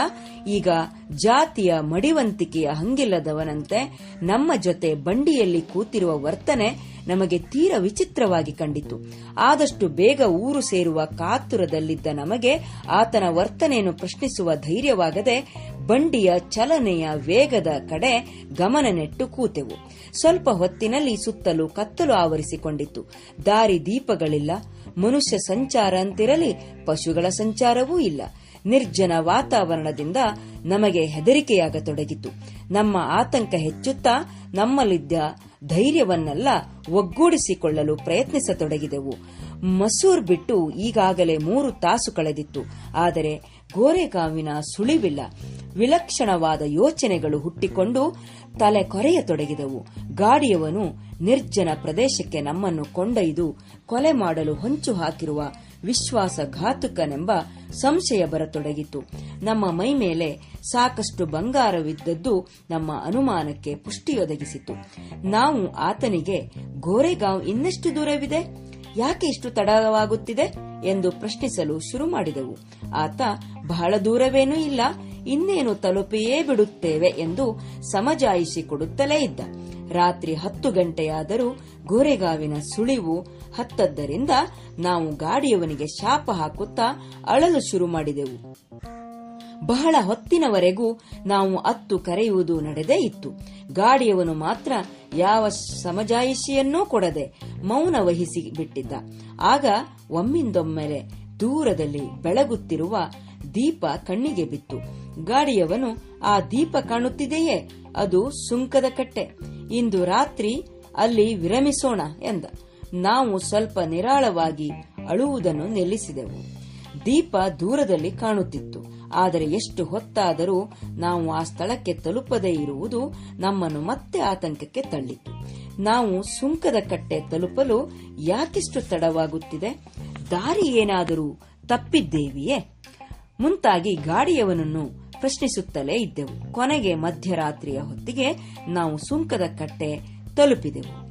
S1: ಈಗ ಜಾತಿಯ ಮಡಿವಂತಿಕೆಯ ಹಂಗಿಲ್ಲದವನಂತೆ ನಮ್ಮ ಜೊತೆ ಬಂಡಿಯಲ್ಲಿ ಕೂತಿರುವ ವರ್ತನೆ ನಮಗೆ ತೀರ ವಿಚಿತ್ರವಾಗಿ ಕಂಡಿತು. ಆದಷ್ಟು ಬೇಗ ಊರು ಸೇರುವ ಕಾತುರದಲ್ಲಿದ್ದ ನಮಗೆ ಆತನ ವರ್ತನೆಯನ್ನು ಪ್ರಶ್ನಿಸುವ ಧೈರ್ಯವಾಗದೆ ಬಂಡಿಯ ಚಲನೆಯ ವೇಗದ ಕಡೆ ಗಮನ ನೆಟ್ಟು ಕೂತೆವು. ಸ್ವಲ್ಪ ಹೊತ್ತಿನಲ್ಲಿ ಸುತ್ತಲೂ ಕತ್ತಲು ಆವರಿಸಿಕೊಂಡಿತ್ತು ದಾರಿ ದೀಪಗಳಿಲ್ಲ. ಮನುಷ್ಯ ಸಂಚಾರ ಅಂತಿರಲಿ, ಪಶುಗಳ ಸಂಚಾರವೂ ಇಲ್ಲ. ನಿರ್ಜನ ವಾತಾವರಣದಿಂದ ನಮಗೆ ಹೆದರಿಕೆಯಾಗತೊಡಗಿತು. ನಮ್ಮ ಆತಂಕ ಹೆಚ್ಚುತ್ತಾ ನಮ್ಮಲ್ಲಿದ್ದ ಧೈರ್ಯವನ್ನೆಲ್ಲ ಒಗ್ಗೂಡಿಸಿಕೊಳ್ಳಲು ಪ್ರಯತ್ನಿಸತೊಡಗಿದೆವು. ಮಸೂರ್ ಬಿಟ್ಟು ಈಗಾಗಲೇ ಮೂರು ತಾಸು ಕಳೆದಿತ್ತು. ಆದರೆ ಗೋರೆಗಾವಿನ ಸುಳಿವಿಲ್ಲ. ವಿಲಕ್ಷಣವಾದ ಯೋಚನೆಗಳು ಹುಟ್ಟಿಕೊಂಡು ತಲೆ ಕೊರೆಯತೊಡಗಿದವು. ಗಾಡಿಯವನು ನಿರ್ಜನ ಪ್ರದೇಶಕ್ಕೆ ನಮ್ಮನ್ನು ಕೊಂಡೊಯ್ದು ಕೊಲೆ ಮಾಡಲು ಹೊಂಚು ಹಾಕಿರುವ ವಿಶ್ವಾಸಘಾತುಕನೆಂಬ ಸಂಶಯ ಬರತೊಡಗಿತು ನಮ್ಮ ಮೈ ಮೇಲೆ ಸಾಕಷ್ಟು ಬಂಗಾರವಿದ್ದದ್ದು ನಮ್ಮ ಅನುಮಾನಕ್ಕೆ ಪುಷ್ಟಿಯೊದಗಿಸಿತು. ನಾವು ಆತನಿಗೆ ಗೋರೆಗಾಂವ್ ಇನ್ನೆಷ್ಟು ದೂರವಿದೆ? ಯಾಕೆ ಇಷ್ಟು ತಡವಾಗುತ್ತಿದೆ ಎಂದು ಪ್ರಶ್ನಿಸಲು ಶುರು ಮಾಡಿದೆವು. ಆತ, ಬಹಳ ದೂರವೇನೂ ಇಲ್ಲ, ಇನ್ನೇನು ತಲುಪಿಯೇ ಬಿಡುತ್ತೇವೆ ಎಂದು ಸಮಜಾಯಿಸಿಕೊಡುತ್ತಲೇ ಇದ್ದ. ರಾತ್ರಿ ಹತ್ತು ಗಂಟೆಯಾದರೂ ಗೋರೆಗಾವಿನ ಸುಳಿವು ಹತ್ತದ್ದರಿಂದ ನಾವು ಗಾಡಿಯವನಿಗೆ ಶಾಪ ಹಾಕುತ್ತಾ ಅಳಲು ಶುರು ಮಾಡಿದೆವು. ಬಹಳ ಹೊತ್ತಿನವರೆಗೂ ನಾವು ಅತ್ತು ಕರೆಯುವುದು ನಡೆದೇ ಇತ್ತು. ಗಾಡಿಯವನು ಮಾತ್ರ ಯಾವ ಸಮಜಾಯಿಷಿಯನ್ನೂ ಕೊಡದೆ ಮೌನ ವಹಿಸಿ ಬಿಟ್ಟಿದ್ದ. ಆಗ ಒಮ್ಮಿಂದೊಮ್ಮೆಲೆ ದೂರದಲ್ಲಿ ಬೆಳಗುತ್ತಿರುವ ದೀಪ ಕಣ್ಣಿಗೆ ಬಿತ್ತು. ಗಾಡಿಯವನು, ಆ ದೀಪ ಕಾಣುತ್ತಿದೆಯೇ? ಅದು ಸುಂಕದ ಕಟ್ಟೆ. ಇಂದು ರಾತ್ರಿ ಅಲ್ಲಿ ವಿರಮಿಸೋಣ ಎಂದ. ನಾವು ಸ್ವಲ್ಪ ನಿರಾಳವಾಗಿ ಅಳುವುದನ್ನು ನಿಲ್ಲಿಸಿದೆವು. ದೀಪ ದೂರದಲ್ಲಿ ಕಾಣುತ್ತಿತ್ತು. ಆದರೆ ಎಷ್ಟು ಹೊತ್ತಾದರೂ ನಾವು ಆ ಸ್ಥಳಕ್ಕೆ ತಲುಪದೇ ಇರುವುದು ನಮ್ಮನ್ನು ಮತ್ತೆ ಆತಂಕಕ್ಕೆ ತಳ್ಳಿತು. ನಾವು ಸುಂಕದ ಕಟ್ಟೆ ತಲುಪಲು ಯಾಕಿಷ್ಟು ತಡವಾಗುತ್ತಿದೆ? ದಾರಿ ಏನಾದರೂ ತಪ್ಪಿದ್ದೇವಿಯೇ? ಮುಂತಾಗಿ ಗಾಡಿಯವನನ್ನು ಪ್ರಶ್ನಿಸುತ್ತಲೇ ಇದ್ದೆವು. ಕೊನೆಗೆ ಮಧ್ಯರಾತ್ರಿಯ ಹೊತ್ತಿಗೆ ನಾವು ಸುಂಕದ ಕಟ್ಟೆ ತಲುಪಿದೆವು.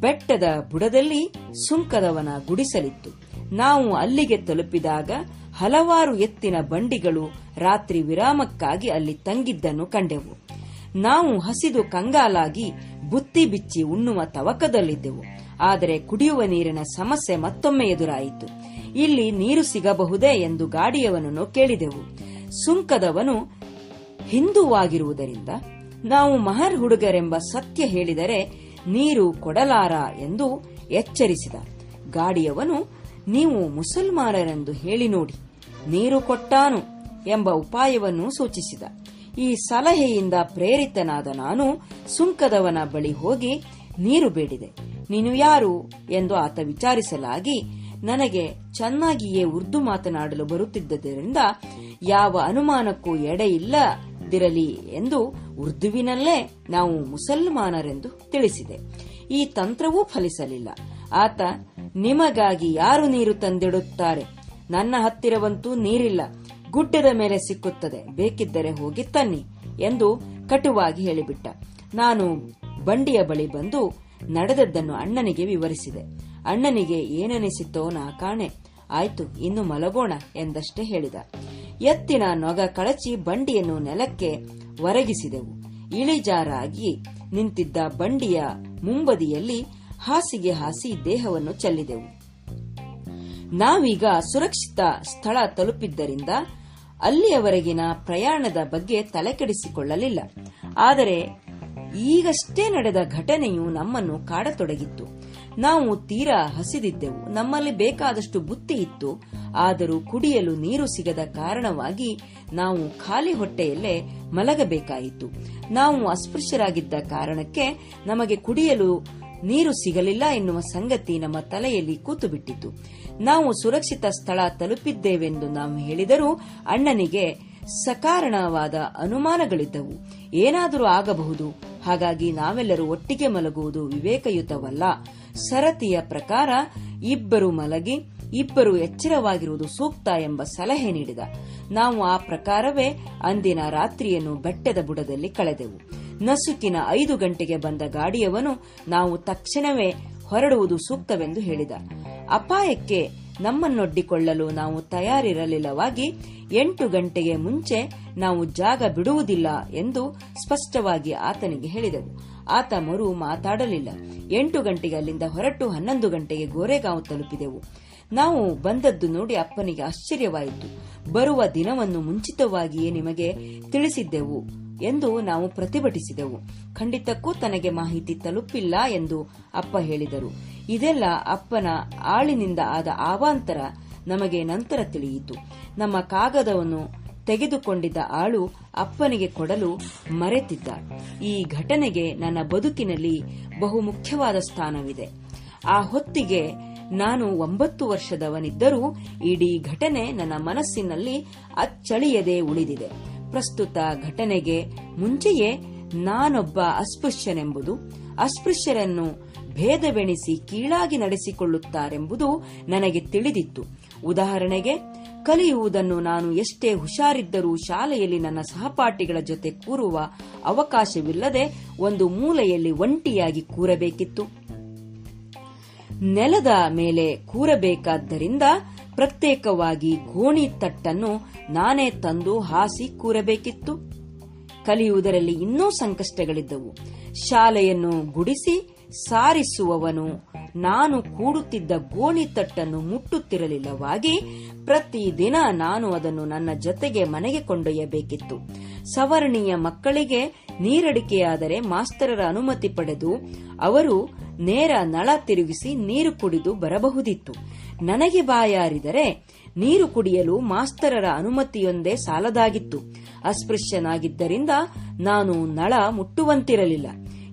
S1: ಬೆಟ್ಟದ ಬುಡದಲ್ಲಿ ಸುಂಕದವನ ಗುಡಿಸಲಿತ್ತು. ನಾವು ಅಲ್ಲಿಗೆ ತಲುಪಿದಾಗ ಹಲವಾರು ಎತ್ತಿನ ಬಂಡಿಗಳು ರಾತ್ರಿ ವಿರಾಮಕ್ಕಾಗಿ ಅಲ್ಲಿ ತಂಗಿದ್ದನ್ನು ಕಂಡೆವು. ನಾವು ಹಸಿದು ಕಂಗಾಲಾಗಿ ಬುತ್ತಿ ಬಿಚ್ಚಿ ಉಣ್ಣುವ ತವಕದಲ್ಲಿದ್ದೆವು. ಆದರೆ ಕುಡಿಯುವ ನೀರಿನ ಸಮಸ್ಯೆ ಮತ್ತೊಮ್ಮೆ ಎದುರಾಯಿತು. ಇಲ್ಲಿ ನೀರು ಸಿಗಬಹುದೇ ಎಂದು ಗಾಡಿಯವನನ್ನು ಕೇಳಿದೆವು. ಸುಂಕದವನು, ಹಿಂದುವಾಗಿರುವುದರಿಂದ ನಾವು ಮಹರ್ ಹುಡುಗರೆಂಬ ಸತ್ಯ ಹೇಳಿದರೆ ನೀರು ಕೊಡಲಾರ? ಎಂದು ಎಚ್ಚರಿಸಿದ. ಗಾಡಿಯವನು, ನೀವು ಮುಸಲ್ಮಾನರೆಂದು ಹೇಳಿ ನೋಡಿ. ನೀರು ಕೊಟ್ಟಾನು ಎಂಬ ಉಪಾಯವನ್ನು ಸೂಚಿಸಿದ. ಈ ಸಲಹೆಯಿಂದ ಪ್ರೇರಿತನಾದ ನಾನು ಸುಂಕದವನ ಬಳಿ ಹೋಗಿ ನೀರು ಬೇಡಿದೆ. ನೀನು ಯಾರು ಎಂದು ಆತ ವಿಚಾರಿಸಲಾಗಿ, ನನಗೆ ಚೆನ್ನಾಗಿಯೇ ಉರ್ದು ಮಾತನಾಡಲು ಬರುತ್ತಿದ್ದರಿಂದ ಯಾವ ಅನುಮಾನಕ್ಕೂ ಎಡೆ ಇಲ್ಲದಿರಲಿ ಎಂದು ಉರ್ದುವಿನಲ್ಲೇ ನಾವು ಮುಸಲ್ಮಾನರೆಂದು ತಿಳಿಸಿದೆ. ಈ ತಂತ್ರವೂ ಫಲಿಸಲಿಲ್ಲ. ಆತ, ನಿಮಗಾಗಿ ಯಾರು ನೀರು ತಂದಿಡುತ್ತಾರೆ? ನನ್ನ ಹತ್ತಿರವಂತೂ ನೀರಿಲ್ಲ. ಗುಡ್ಡದ ಮೇಲೆ ಸಿಕ್ಕುತ್ತದೆ. ಬೇಕಿದ್ದರೆ ಹೋಗಿ ತನ್ನಿ ಎಂದು ಕಟುವಾಗಿ ಹೇಳಿಬಿಟ್ಟ. ನಾನು ಬಂಡಿಯ ಬಳಿ ಬಂದು ನಡೆದದ್ದನ್ನು ಅಣ್ಣನಿಗೆ ವಿವರಿಸಿದೆ. ಅಣ್ಣನಿಗೆ ಏನನಿಸಿತೋ ನಾ ಕಾಣೆ. ಆಯ್ತು, ಇನ್ನು ಮಲಗೋಣ ಎಂದಷ್ಟೇ ಹೇಳಿದ. ಎತ್ತಿನ ನೊಗ ಕಳಚಿ ಬಂಡಿಯನ್ನು ನೆಲಕ್ಕೆ ಒರಗಿಸಿದೆವು. ಇಳಿಜಾರಾಗಿ ನಿಂತಿದ್ದ ಬಂಡಿಯ ಮುಂಬದಿಯಲ್ಲಿ ಹಾಸಿಗೆ ಹಾಸಿ ದೇಹವನ್ನು ಚೆಲ್ಲಿದೆವು. ನಾವೀಗ ಸುರಕ್ಷಿತ ಸ್ಥಳ ತಲುಪಿದ್ದರಿಂದ ಅಲ್ಲಿಯವರೆಗಿನ ಪ್ರಯಾಣದ ಬಗ್ಗೆ ತಲೆಕೆಡಿಸಿಕೊಳ್ಳಲಿಲ್ಲ. ಆದರೆ ಈಗಷ್ಟೇ ನಡೆದ ಘಟನೆಯು ನಮ್ಮನ್ನು ಕಾಡತೊಡಗಿತ್ತು. ನಾವು ತೀರಾ ಹಸಿದಿದ್ದೆವು. ನಮ್ಮಲ್ಲಿ ಬೇಕಾದಷ್ಟು ಬುತ್ತಿ ಇತ್ತು. ಆದರೂ ಕುಡಿಯಲು ನೀರು ಸಿಗದ ಕಾರಣವಾಗಿ ನಾವು ಖಾಲಿ ಹೊಟ್ಟೆಯಲ್ಲೇ ಮಲಗಬೇಕಾಯಿತು. ನಾವು ಅಸ್ಪೃಶ್ಯರಾಗಿದ್ದ ಕಾರಣಕ್ಕೆ ನಮಗೆ ಕುಡಿಯಲು ನೀರು ಸಿಗಲಿಲ್ಲ ಎನ್ನುವ ಸಂಗತಿ ನಮ್ಮ ತಲೆಯಲ್ಲಿ ಕೂತು ಬಿಟ್ಟಿತು ನಾವು ಸುರಕ್ಷಿತ ಸ್ಥಳ ತಲುಪಿದ್ದೇವೆಂದು ನಾವು ಹೇಳಿದರೂ ಅಣ್ಣನಿಗೆ ಸಕಾರಣವಾದ ಅನುಮಾನಗಳಿದ್ದವು. ಏನಾದರೂ ಆಗಬಹುದು. ಹಾಗಾಗಿ ನಾವೆಲ್ಲರೂ ಒಟ್ಟಿಗೆ ಮಲಗುವುದು ವಿವೇಕಯುತವಲ್ಲ. ಸರತಿಯ ಪ್ರಕಾರ ಇಬ್ಬರು ಮಲಗಿ ಇಬ್ಬರು ಎಚ್ಚರವಾಗಿರುವುದು ಸೂಕ್ತ ಎಂಬ ಸಲಹೆ ನೀಡಿದ. ನಾವು ಆ ಪ್ರಕಾರವೇ ಅಂದಿನ ರಾತ್ರಿಯನ್ನು ಬೆಟ್ಟದ ಬುಡದಲ್ಲಿ ಕಳೆದೆವು. ನಸುಕಿನ ಐದು ಗಂಟೆಗೆ ಬಂದ ಗಾಡಿಯವನು ನಾವು ತಕ್ಷಣವೇ ಹೊರಡುವುದು ಸೂಕ್ತವೆಂದು ಹೇಳಿದ. ಅಪಾಯಕ್ಕೆ ನಮ್ಮನ್ನೊಡ್ಡಿಕೊಳ್ಳಲು ನಾವು ತಯಾರಿರಲಿಲ್ಲವಾಗಿ ಎಂಟು ಗಂಟೆಗೆ ಮುಂಚೆ ನಾವು ಜಾಗ ಬಿಡುವುದಿಲ್ಲ ಎಂದು ಸ್ಪಷ್ಟವಾಗಿ ಆತನಿಗೆ ಹೇಳಿದೆವು. ಆತ ಮರು ಮಾತಾಡಲಿಲ್ಲ. ಎಂಟು ಗಂಟೆಗೆ ಅಲ್ಲಿಂದ ಹೊರಟು ಹನ್ನೊಂದು ಗಂಟೆಗೆ ಗೋರೆಗಾಂವ್ ತಲುಪಿದೆವು. ನಾವು ಬಂದದ್ದು ನೋಡಿ ಅಪ್ಪನಿಗೆ ಆಶ್ಚರ್ಯವಾಯಿತು. ಬರುವ ದಿನವನ್ನು ಮುಂಚಿತವಾಗಿಯೇ ನಿಮಗೆ ತಿಳಿಸಿದ್ದೆವು ಎಂದು ನಾವು ಪ್ರತಿಭಟಿಸಿದೆವು. ಖಂಡಿತಕ್ಕೂ ತನಗೆ ಮಾಹಿತಿ ತಲುಪಿಲ್ಲ ಎಂದು ಅಪ್ಪ ಹೇಳಿದರು. ಇದೆಲ್ಲ ಅಪ್ಪನ ಆಳಿನಿಂದ ಆದ ಆವಾಂತರ ನಮಗೆ ನಂತರ ತಿಳಿಯಿತು. ನಮ್ಮ ಕಾಗದವನ್ನು ತೆಗೆದುಕೊಂಡಿದ್ದ ಆಳು ಅಪ್ಪನಿಗೆ ಕೊಡಲು ಮರೆತಿದ್ದ ಈ ಘಟನೆಗೆ ನನ್ನ ಬದುಕಿನಲ್ಲಿ ಬಹು ಮುಖ್ಯವಾದ ಸ್ಥಾನವಿದೆ. ಆ ಹೊತ್ತಿಗೆ ನಾನು ಒಂಬತ್ತು ವರ್ಷದವನಿದ್ದರೂ ಇಡೀ ಘಟನೆ ನನ್ನ ಮನಸ್ಸಿನಲ್ಲಿ ಅಚ್ಚಳಿಯದೆ ಉಳಿದಿದೆ. ಪ್ರಸ್ತುತ ಘಟನೆಗೆ ಮುಂಚೆಯೇ ನಾನೊಬ್ಬ ಅಸ್ಪೃಶ್ಯನೆಂಬುದು, ಅಸ್ಪೃಶ್ಯರನ್ನು ಭೇದವೆಣಿಸಿ ಕೀಳಾಗಿ ನಡೆಸಿಕೊಳ್ಳುತ್ತಾರೆಂಬುದು ನನಗೆ ತಿಳಿದಿತ್ತು. ಉದಾಹರಣೆಗೆ, ಕಲಿಯುವುದನ್ನು ನಾನು ಎಷ್ಟೇ ಹುಷಾರಿದ್ದರೂ ಶಾಲೆಯಲ್ಲಿ ನನ್ನ ಸಹಪಾಠಿಗಳ ಜೊತೆ ಕೂರುವ ಅವಕಾಶವಿಲ್ಲದೆ ಒಂದು ಮೂಲೆಯಲ್ಲಿ ಒಂಟಿಯಾಗಿ ಕೂರಬೇಕಿತ್ತು. ನೆಲದ ಮೇಲೆ ಕೂರಬೇಕಾದ್ದರಿಂದ ಪ್ರತ್ಯೇಕವಾಗಿ ಗೋಣಿ ತಟ್ಟನ್ನು ನಾನೇ ತಂದು ಹಾಸಿ ಕೂರಬೇಕಿತ್ತು. ಕಲಿಯುವುದರಲ್ಲಿ ಇನ್ನೂ ಸಂಕಷ್ಟಗಳಿದ್ದವು. ಶಾಲೆಯನ್ನು ಗುಡಿಸಿ ಸಾರಿಸುವವನು ನಾನು ಕೂಡುತ್ತಿದ್ದ ಗೋಣಿ ತಟ್ಟನ್ನು ಮುಟ್ಟುತ್ತಿರಲಿಲ್ಲವಾಗಿ ಪ್ರತಿದಿನ ನಾನು ಅದನ್ನು ನನ್ನ ಜೊತೆಗೆ ಮನೆಗೆ ಕೊಂಡೊಯ್ಯಬೇಕಿತ್ತು. ಸವರ್ಣೀಯ ಮಕ್ಕಳಿಗೆ ನೀರಡಿಕೆಯಾದರೆ ಮಾಸ್ತರರ ಅನುಮತಿ ಪಡೆದು ಅವರು ನೇರ ನಳ ತಿರುಗಿಸಿ ನೀರು ಕುಡಿದು ಬರಬಹುದಿತ್ತು. ನನಗೆ ಬಾಯಾರಿದರೆ ನೀರು ಕುಡಿಯಲು ಮಾಸ್ತರರ ಅನುಮತಿಯೊಂದೇ ಸಾಲದಾಗಿತ್ತು. ಅಸ್ಪೃಶ್ಯನಾಗಿದ್ದರಿಂದ ನಾನು ನಳ ಮುಟ್ಟುವಂತಿರಲಿಲ್ಲ.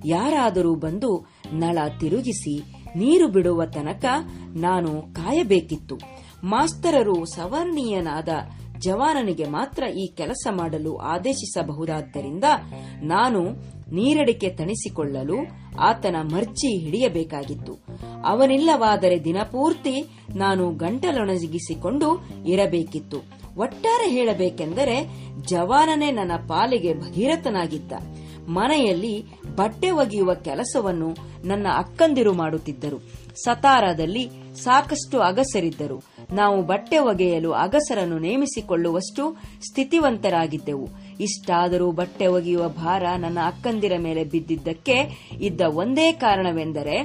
S1: ಯಾರಾದರೂ ಬಂದು ನಳ ತಿರುಗಿಸಿ ನೀರು ಬಿಡುವ ತನಕ ನಾನು ಕಾಯಬೇಕಿತ್ತು. ಮಾಸ್ತರರು ಸವರ್ಣೀಯನಾದ ಜವಾನನಿಗೆ ಮಾತ್ರ ಈ ಕೆಲಸ ಮಾಡಲು ಆದೇಶಿಸಬಹುದಾದ್ದರಿಂದ ನಾನು ನೀರಡಿಕೆ ತಣಿಸಿಕೊಳ್ಳಲು ಆತನ ಮರ್ಚಿ ಹಿಡಿಯಬೇಕಾಗಿತ್ತು. ಅವನಿಲ್ಲವಾದರೆ ದಿನಪೂರ್ತಿ ನಾನು ಗಂಟಲೊಣಗಿಸಿಕೊಂಡು ಇರಬೇಕಿತ್ತು. ಒಟ್ಟಾರೆ ಹೇಳಬೇಕೆಂದರೆ ಜವಾನನೇ ನನ್ನ ಪಾಲಿಗೆ ಭಗೀರಥನಾಗಿದ್ದ. ಮನೆಯಲ್ಲಿ ಬಟ್ಟೆ ಒಗೆಯುವ ಕೆಲಸವನ್ನು ನನ್ನ ಅಕ್ಕಂದಿರು ಮಾಡುತ್ತಿದ್ದರು. ಸತಾರದಲ್ಲಿ ಸಾಕಷ್ಟು ಅಗಸರಿದ್ದರು. ನಾವು ಬಟ್ಟೆ ಒಗೆಯಲು ಅಗಸರನ್ನು ನೇಮಿಸಿಕೊಳ್ಳುವಷ್ಟು ಸ್ಥಿತಿವಂತರಾಗಿದ್ದೆವು. ಇಷ್ಟಾದರೂ ಬಟ್ಟೆ ಒಗೆಯುವ ಭಾರ ನನ್ನ ಅಕ್ಕಂದಿರ ಮೇಲೆ ಬಿದ್ದಿದ್ದಕ್ಕೆ ಇದ್ದ ಒಂದೇ ಕಾರಣವೆಂದರೆ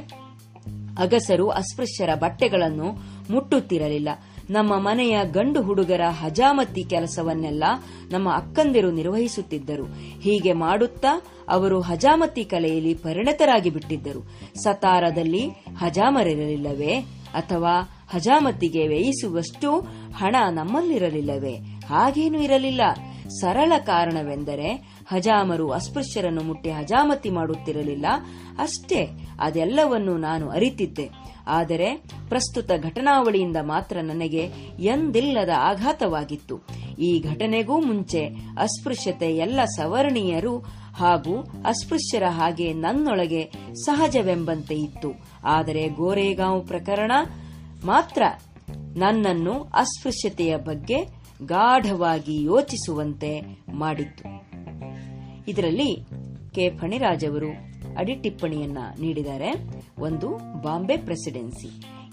S1: ಅಗಸರು ಅಸ್ಪೃಶ್ಯರ ಬಟ್ಟೆಗಳನ್ನು ಮುಟ್ಟುತ್ತಿರಲಿಲ್ಲ. ನಮ್ಮ ಮನೆಯ ಗಂಡು ಹುಡುಗರ ಹಜಾಮತಿ ಕೆಲಸವನ್ನೆಲ್ಲ ನಮ್ಮ ಅಕ್ಕಂದಿರು ನಿರ್ವಹಿಸುತ್ತಿದ್ದರು. ಹೀಗೆ ಮಾಡುತ್ತಾ ಅವರು ಹಜಾಮತಿ ಕಲೆಯಲ್ಲಿ ಪರಿಣತರಾಗಿ ಬಿಟ್ಟಿದ್ದರು. ಸತಾರದಲ್ಲಿ ಹಜಾಮರಿರಲಿಲ್ಲವೇ ಅಥವಾ ಹಜಾಮತಿಗೆ ವ್ಯಯಿಸುವಷ್ಟು ಹಣ ನಮ್ಮಲ್ಲಿರಲಿಲ್ಲವೇ? ಹಾಗೇನೂ ಇರಲಿಲ್ಲ. ಸರಳ ಕಾರಣವೆಂದರೆ ಹಜಾಮರು ಅಸ್ಪೃಶ್ಯರನ್ನು ಮುಟ್ಟಿ ಹಜಾಮತಿ ಮಾಡುತ್ತಿರಲಿಲ್ಲ. ಅಷ್ಟೇ, ಅದೆಲ್ಲವನ್ನೂ ನಾನು ಅರಿತಿದ್ದೆ. ಆದರೆ, ಪ್ರಸ್ತುತ ಘಟನಾವಳಿಯಿಂದ ಮಾತ್ರ ನನಗೆ ಎಂದಿಲ್ಲದ ಆಘಾತವಾಗಿತ್ತು. ಈ ಘಟನೆಗೂ ಮುಂಚೆ ಅಸ್ಪೃಶ್ಯತೆ ಎಲ್ಲ ಸವರ್ಣೀಯರು ಹಾಗೂ ಅಸ್ಪೃಶ್ಯರ ಹಾಗೆ ನನ್ನೊಳಗೆ ಸಹಜವೆಂಬಂತೆ ಇತ್ತು. ಆದರೆ ಗೋರೇಗಾಂವ್ ಪ್ರಕರಣ ಮಾತ್ರ ನನ್ನನ್ನು ಅಸ್ಪೃಶ್ಯತೆಯ ಬಗ್ಗೆ ಗಾಢವಾಗಿ ಯೋಚಿಸುವಂತೆ ಮಾಡಿತ್ತು. ಇದರಲ್ಲಿ ಕೆ. ಫಣಿರಾಜ್ ಅವರು ಅಡಿಟಿಪ್ಪಣಿಯನ್ನ ನೀಡಿದ್ದಾರೆ. ಒಂದು, ಬಾಂಬೆ ಪ್ರೆಸಿಡೆನ್ಸಿ.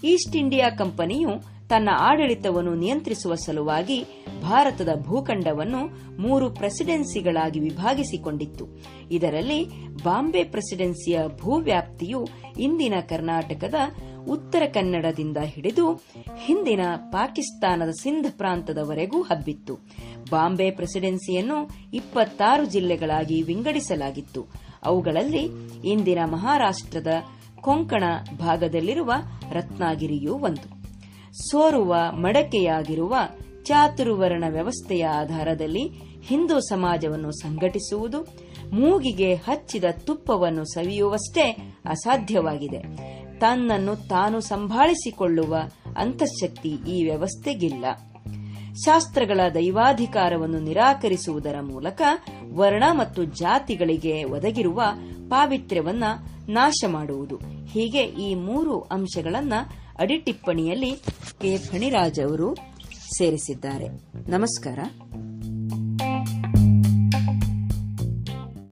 S1: ಈಸ್ಟ್ ಇಂಡಿಯಾ ಕಂಪನಿಯು ತನ್ನ ಆಡಳಿತವನ್ನು ನಿಯಂತ್ರಿಸುವ ಸಲುವಾಗಿ ಭಾರತದ ಭೂಖಂಡವನ್ನು ಮೂರು ಪ್ರೆಸಿಡೆನ್ಸಿಗಳಾಗಿ ವಿಭಾಗಿಸಿಕೊಂಡಿತ್ತು. ಇದರಲ್ಲಿ ಬಾಂಬೆ ಪ್ರೆಸಿಡೆನ್ಸಿಯ ಭೂವ್ಯಾಪ್ತಿಯು ಇಂದಿನ ಕರ್ನಾಟಕದ ಉತ್ತರ ಕನ್ನಡದಿಂದ ಹಿಡಿದು ಹಿಂದಿನ ಪಾಕಿಸ್ತಾನದ ಸಿಂಧ್ ಪ್ರಾಂತದವರೆಗೂ ಹಬ್ಬಿತ್ತು. ಬಾಂಬೆ ಪ್ರೆಸಿಡೆನ್ಸಿಯನ್ನು ಇಪ್ಪತ್ತಾರು ಜಿಲ್ಲೆಗಳಾಗಿ ವಿಂಗಡಿಸಲಾಗಿತ್ತು. ಅವುಗಳಲ್ಲಿ ಇಂದಿನ ಮಹಾರಾಷ್ಟ್ರದ ಕೊಂಕಣ ಭಾಗದಲ್ಲಿರುವ ರತ್ನಾಗಿರಿಯೂ ಒಂದು. ಸೋರುವ ಮಡಕೆಯಾಗಿರುವ ಚಾತುರ್ವರ್ಣ ವ್ಯವಸ್ಥೆಯ ಆಧಾರದಲ್ಲಿ ಹಿಂದೂ ಸಮಾಜವನ್ನು ಸಂಘಟಿಸುವುದು, ಮೂಗಿಗೆ ಹಚ್ಚಿದ ತುಪ್ಪವನ್ನು ಸವಿಯುವಷ್ಟೇ ಅಸಾಧ್ಯವಾಗಿದೆ. ತನ್ನನ್ನು ತಾನು ಸಂಭಾಳಿಸಿಕೊಳ್ಳುವ ಅಂತಃಶಕ್ತಿ ಈ ವ್ಯವಸ್ಥೆಗಿಲ್ಲ. ಶಾಸ್ತ್ರಗಳ ದೈವಾಧಿಕಾರವನ್ನು ನಿರಾಕರಿಸುವುದರ ಮೂಲಕ ವರ್ಣ ಮತ್ತು ಜಾತಿಗಳಿಗೆ ಒದಗಿರುವ ಪಾವಿತ್ರ್ಯವನ್ನ ನಾಶ ಮಾಡುವುದು. ಹೀಗೆ ಈ ಮೂರು ಅಂಶಗಳನ್ನ ಅಡಿಟಿಪ್ಪಣಿಯಲ್ಲಿ ಕೆ. ಫಣಿರಾಜ್ ಅವರು ಸೇರಿಸಿದ್ದಾರೆ. ನಮಸ್ಕಾರ.